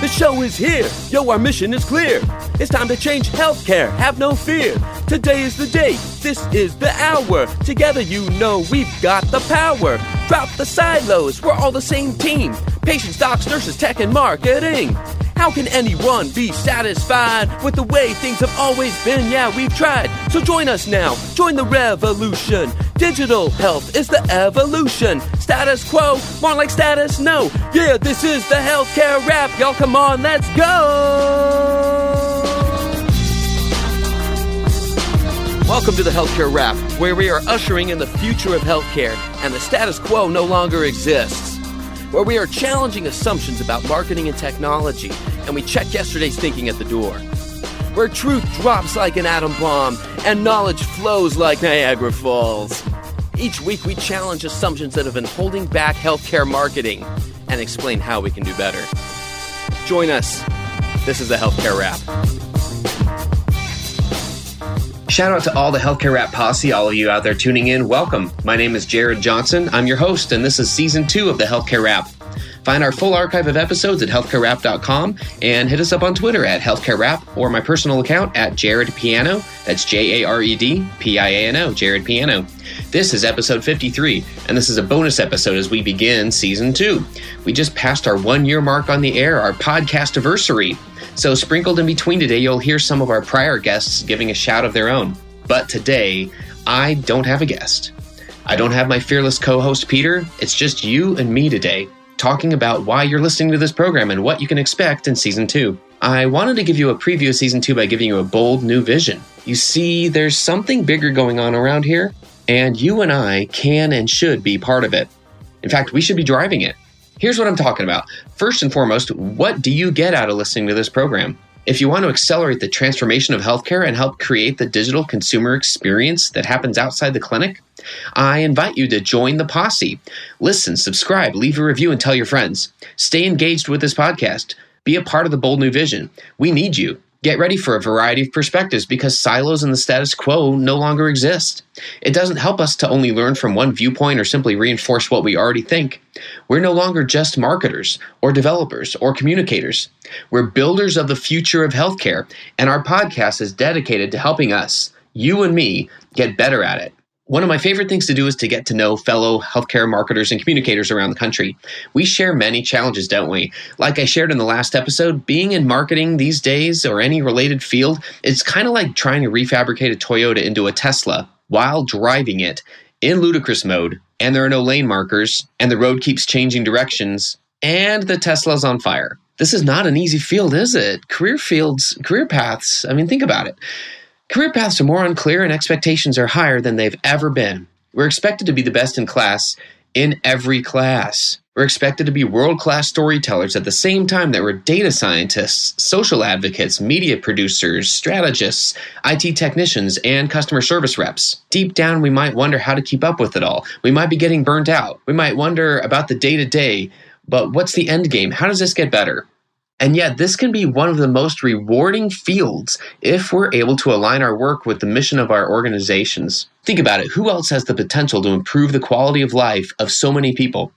The show is here. Yo, our mission is clear. It's time to change healthcare. Have no fear. Today is the day. This is the hour. Together, you know we've got the power. Drop the silos. We're all the same team. Patients, docs, nurses, tech, and marketing. How can anyone be satisfied with the way things have always been? Yeah, we've tried. So join us now. Join the revolution. Digital health is the evolution. Status quo, more like status no. Yeah, this is the healthcare rap. Y'all come on, let's go. Welcome to the Healthcare Rap, where we are ushering in the future of healthcare and the status quo no longer exists where we are challenging assumptions about marketing and technology, and we check yesterday's thinking at the door. Where truth drops like an atom bomb and knowledge flows like Niagara Falls. Each week, we challenge assumptions that have been holding back healthcare marketing and explain how we can do better. Join us. This is the Healthcare Rap. Shout out to all the Healthcare Rap Posse, all of you out there tuning in. Welcome. My name is Jared Johnson. I'm your host, and this is season two of the Healthcare Rap. Find our full archive of episodes at healthcarerap.com and hit us up on Twitter at healthcarerap or my personal account at Jared Piano. That's J A R E D P I A N O, Jared Piano. This is episode 53, and this is a bonus episode as we begin season two. We just passed our one year mark on the air, our podcast anniversary. So, sprinkled in between today, you'll hear some of our prior guests giving a shout of their own. But today, I don't have a guest. I don't have my fearless co host, Peter. It's just you and me today, talking about why you're listening to this program and what you can expect in season two. I wanted to give you a preview of season two by giving you a bold new vision. You see, there's something bigger going on around here, and you and I can and should be part of it. In fact, we should be driving it. Here's what I'm talking about. First and foremost, what do you get out of listening to this program? If you want to accelerate the transformation of healthcare and help create the digital consumer experience that happens outside the clinic, I invite you to join the posse. Listen, subscribe, leave a review, and tell your friends. Stay engaged with this podcast. Be a part of the bold new vision. We need you. Get ready for a variety of perspectives because silos and the status quo no longer exist. It doesn't help us to only learn from one viewpoint or simply reinforce what we already think. We're no longer just marketers or developers or communicators. We're builders of the future of healthcare, and our podcast is dedicated to helping us, you and me, get better at it. One of my favorite things to do is to get to know fellow healthcare marketers and communicators around the country. We share many challenges, don't we? Like I shared in the last episode, being in marketing these days or any related field, it's kind of like trying to refabricate a Toyota into a Tesla while driving it in ludicrous mode, and there are no lane markers, and the road keeps changing directions, and the Tesla's on fire. This is not an easy field, is it? Career fields, career paths, I mean, think about it. Career paths are more unclear and expectations are higher than they've ever been. We're expected to be the best in class in every class. We're expected to be world class storytellers at the same time that we're data scientists, social advocates, media producers, strategists, IT technicians, and customer service reps. Deep down, we might wonder how to keep up with it all. We might be getting burnt out. We might wonder about the day to day, but what's the end game? How does this get better? And yet, this can be one of the most rewarding fields if we're able to align our work with the mission of our organizations. Think about it who else has the potential to improve the quality of life of so many people?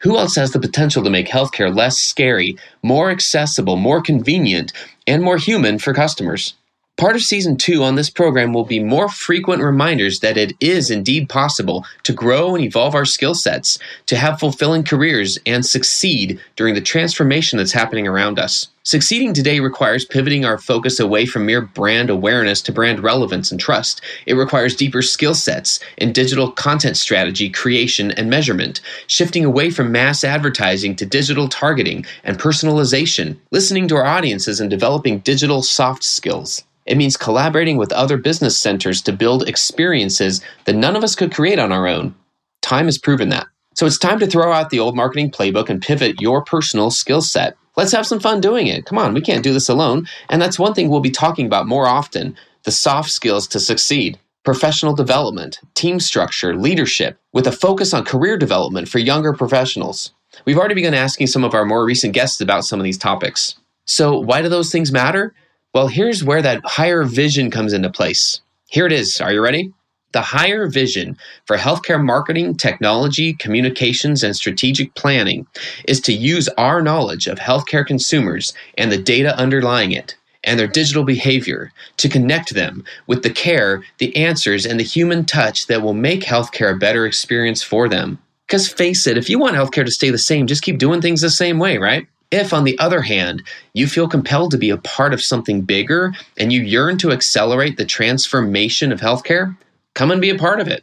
Who else has the potential to make healthcare less scary, more accessible, more convenient, and more human for customers? Part of season two on this program will be more frequent reminders that it is indeed possible to grow and evolve our skill sets, to have fulfilling careers, and succeed during the transformation that's happening around us. Succeeding today requires pivoting our focus away from mere brand awareness to brand relevance and trust. It requires deeper skill sets in digital content strategy, creation, and measurement, shifting away from mass advertising to digital targeting and personalization, listening to our audiences, and developing digital soft skills. It means collaborating with other business centers to build experiences that none of us could create on our own. Time has proven that. So it's time to throw out the old marketing playbook and pivot your personal skill set. Let's have some fun doing it. Come on, we can't do this alone. And that's one thing we'll be talking about more often the soft skills to succeed professional development, team structure, leadership, with a focus on career development for younger professionals. We've already begun asking some of our more recent guests about some of these topics. So, why do those things matter? Well, here's where that higher vision comes into place. Here it is. Are you ready? The higher vision for healthcare marketing, technology, communications, and strategic planning is to use our knowledge of healthcare consumers and the data underlying it and their digital behavior to connect them with the care, the answers, and the human touch that will make healthcare a better experience for them. Because face it, if you want healthcare to stay the same, just keep doing things the same way, right? If, on the other hand, you feel compelled to be a part of something bigger and you yearn to accelerate the transformation of healthcare, come and be a part of it.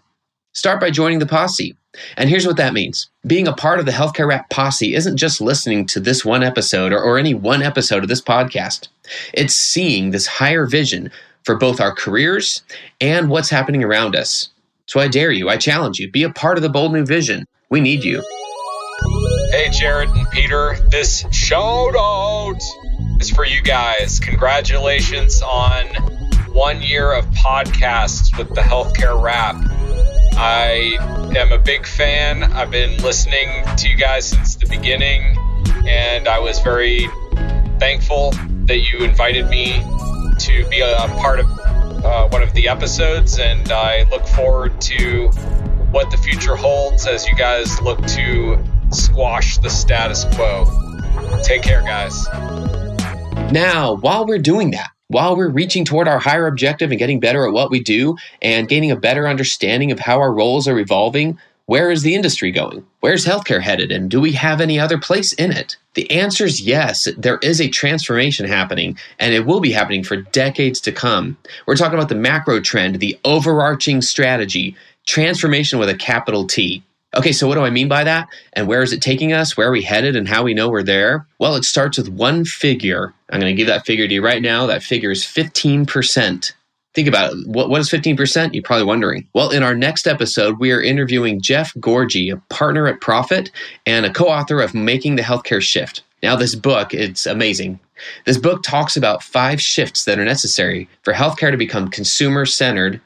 Start by joining the posse. And here's what that means being a part of the Healthcare Rap posse isn't just listening to this one episode or, or any one episode of this podcast, it's seeing this higher vision for both our careers and what's happening around us. So I dare you, I challenge you, be a part of the bold new vision. We need you. Hey, Jared and Peter, this shout out is for you guys. Congratulations on one year of podcasts with the Healthcare Rap. I am a big fan. I've been listening to you guys since the beginning, and I was very thankful that you invited me to be a part of uh, one of the episodes, and I look forward to what the future holds as you guys look to squash the status quo. Take care, guys. Now, while we're doing that, while we're reaching toward our higher objective and getting better at what we do and gaining a better understanding of how our roles are evolving, where is the industry going? Where's healthcare headed? And do we have any other place in it? The answer is yes. There is a transformation happening, and it will be happening for decades to come. We're talking about the macro trend, the overarching strategy, transformation with a capital T. Okay, so what do I mean by that? And where is it taking us? Where are we headed and how we know we're there? Well, it starts with one figure. I'm going to give that figure to you right now. That figure is 15%. Think about it. What, what is 15%? You're probably wondering. Well, in our next episode, we are interviewing Jeff Gourdji, a partner at Prophet and a co author of Making the Healthcare Shift. Now, this book, it's amazing. This book talks about five shifts that are necessary for healthcare to become consumer centered,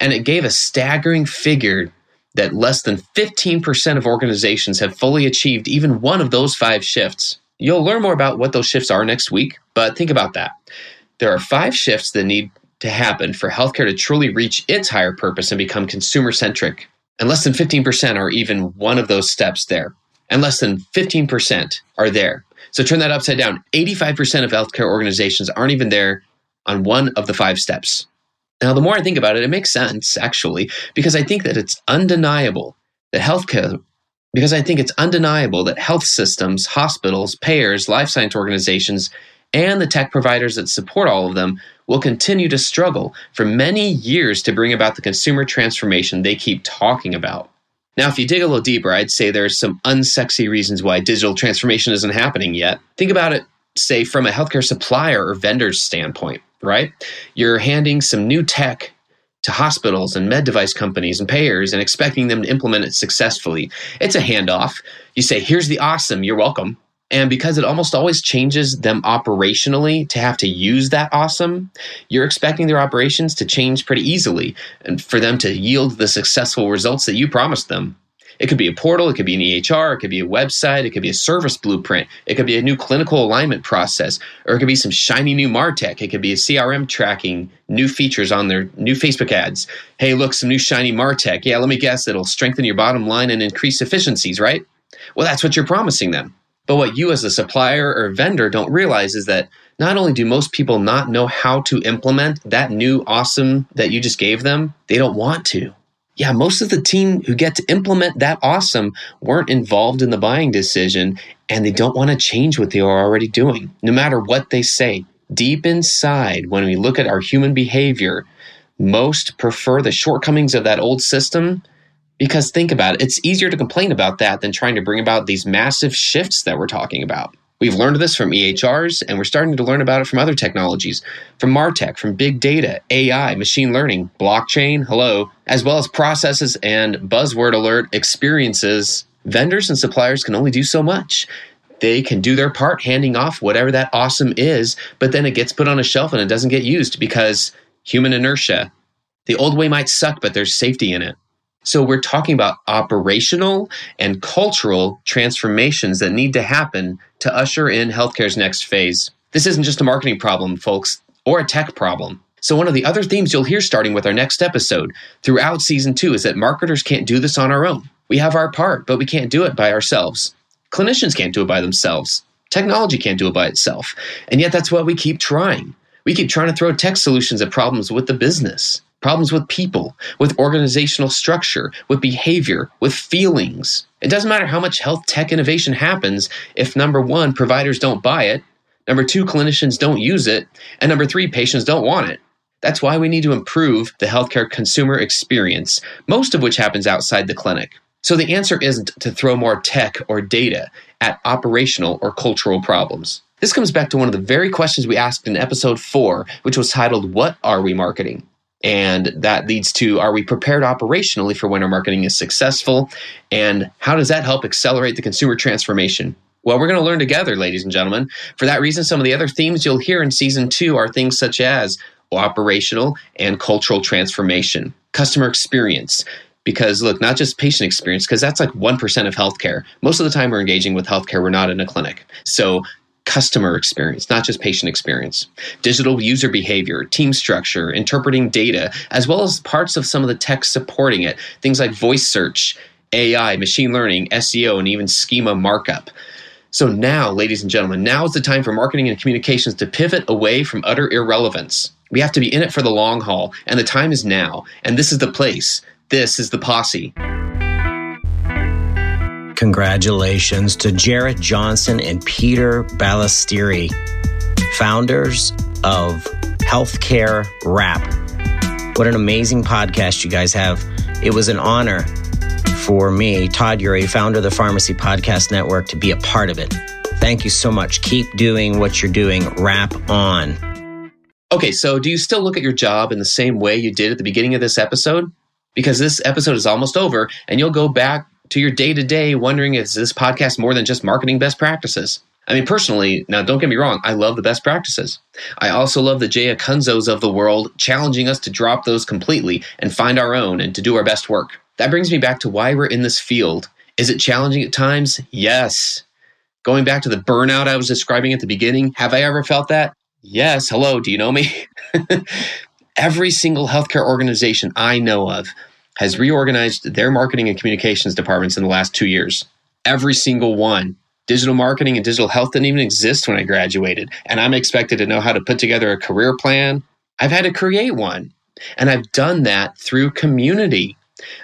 and it gave a staggering figure that less than 15% of organizations have fully achieved even one of those five shifts. You'll learn more about what those shifts are next week, but think about that. There are five shifts that need to happen for healthcare to truly reach its higher purpose and become consumer centric. And less than 15% are even one of those steps there. And less than 15% are there. So turn that upside down. 85% of healthcare organizations aren't even there on one of the five steps. Now, the more I think about it, it makes sense, actually, because I think that it's undeniable that healthcare, because I think it's undeniable that health systems, hospitals, payers, life science organizations, and the tech providers that support all of them will continue to struggle for many years to bring about the consumer transformation they keep talking about. Now, if you dig a little deeper, I'd say there's some unsexy reasons why digital transformation isn't happening yet. Think about it, say, from a healthcare supplier or vendor's standpoint right? You're handing some new tech to hospitals and med device companies and payers and expecting them to implement it successfully. It's a handoff. You say, here's the awesome, you're welcome. And because it almost always changes them operationally to have to use that awesome, you're expecting their operations to change pretty easily and for them to yield the successful results that you promised them. It could be a portal, it could be an EHR, it could be a website, it could be a service blueprint, it could be a new clinical alignment process, or it could be some shiny new MarTech. It could be a CRM tracking new features on their new Facebook ads. Hey, look, some new shiny MarTech. Yeah, let me guess, it'll strengthen your bottom line and increase efficiencies, right? Well, that's what you're promising them. But what you as a supplier or vendor don't realize is that not only do most people not know how to implement that new awesome that you just gave them, they don't want to yeah, most of the team who get to implement that awesome weren't involved in the buying decision and they don't want to change what they are already doing, no matter what they say. Deep inside, when we look at our human behavior, most prefer the shortcomings of that old system because think about it, it's easier to complain about that than trying to bring about these massive shifts that we're talking about. We've learned this from EHRs, and we're starting to learn about it from other technologies, from MarTech, from big data, AI, machine learning, blockchain, hello, as well as processes and buzzword alert experiences. Vendors and suppliers can only do so much. They can do their part handing off whatever that awesome is, but then it gets put on a shelf and it doesn't get used because human inertia. The old way might suck, but there's safety in it. So we're talking about operational and cultural transformations that need to happen to usher in healthcare's next phase. This isn't just a marketing problem, folks, or a tech problem. So, one of the other themes you'll hear starting with our next episode throughout season two is that marketers can't do this on our own. We have our part, but we can't do it by ourselves. Clinicians can't do it by themselves. Technology can't do it by itself. And yet, that's why we keep trying. We keep trying to throw tech solutions at problems with the business, problems with people, with organizational structure, with behavior, with feelings. It doesn't matter how much health tech innovation happens if number one, providers don't buy it, number two, clinicians don't use it, and number three, patients don't want it. That's why we need to improve the healthcare consumer experience, most of which happens outside the clinic. So the answer isn't to throw more tech or data at operational or cultural problems. This comes back to one of the very questions we asked in episode four, which was titled, What Are We Marketing? And that leads to Are we prepared operationally for when our marketing is successful? And how does that help accelerate the consumer transformation? Well, we're going to learn together, ladies and gentlemen. For that reason, some of the other themes you'll hear in season two are things such as operational and cultural transformation, customer experience. Because look, not just patient experience, because that's like 1% of healthcare. Most of the time we're engaging with healthcare, we're not in a clinic. So customer experience, not just patient experience, digital user behavior, team structure, interpreting data, as well as parts of some of the tech supporting it, things like voice search, AI, machine learning, SEO, and even schema markup. So now, ladies and gentlemen, now is the time for marketing and communications to pivot away from utter irrelevance. We have to be in it for the long haul, and the time is now. And this is the place. This is the posse. Congratulations to Jared Johnson and Peter Balistrieri, founders of Healthcare Rap. What an amazing podcast you guys have. It was an honor for me, Todd Eury, founder of the Pharmacy Podcast Network, to be a part of it. Thank you so much. Keep doing what you're doing. Rap on. Okay, so do you still look at your job in the same way you did at the beginning of this episode? Because this episode is almost over and you'll go back to your day to day wondering is this podcast more than just marketing best practices? I mean, personally, now don't get me wrong, I love the best practices. I also love the Jay Acunzos of the world challenging us to drop those completely and find our own and to do our best work. That brings me back to why we're in this field. Is it challenging at times? Yes. Going back to the burnout I was describing at the beginning, have I ever felt that? Yes. Hello, do you know me? Every single healthcare organization I know of has reorganized their marketing and communications departments in the last two years. Every single one. Digital marketing and digital health didn't even exist when I graduated, and I'm expected to know how to put together a career plan. I've had to create one, and I've done that through community.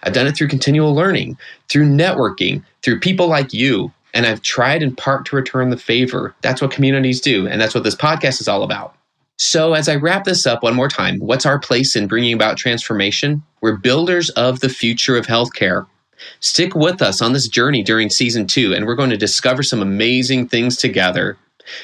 I've done it through continual learning, through networking, through people like you. And I've tried in part to return the favor. That's what communities do. And that's what this podcast is all about. So, as I wrap this up one more time, what's our place in bringing about transformation? We're builders of the future of healthcare. Stick with us on this journey during season two, and we're going to discover some amazing things together.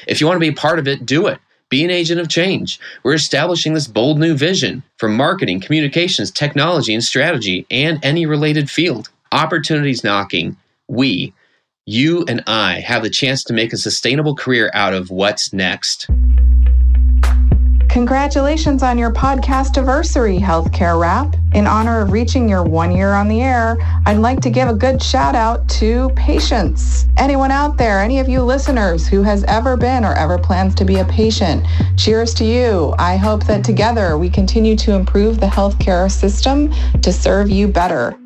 If you want to be part of it, do it. Be an agent of change. We're establishing this bold new vision for marketing, communications, technology, and strategy, and any related field. Opportunities knocking. We, you and I, have the chance to make a sustainable career out of what's next. Congratulations on your podcast anniversary, Healthcare Rap. In honor of reaching your one year on the air, I'd like to give a good shout out to patients. Anyone out there, any of you listeners who has ever been or ever plans to be a patient, cheers to you. I hope that together we continue to improve the healthcare system to serve you better.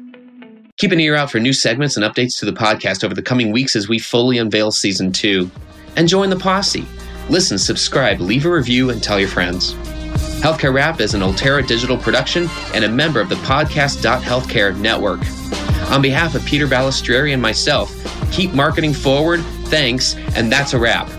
Keep an ear out for new segments and updates to the podcast over the coming weeks as we fully unveil season two. And join the posse. Listen, subscribe, leave a review, and tell your friends. Healthcare Rap is an Altera digital production and a member of the Podcast.Healthcare Network. On behalf of Peter Balistrieri and myself, keep marketing forward. Thanks, and that's a wrap.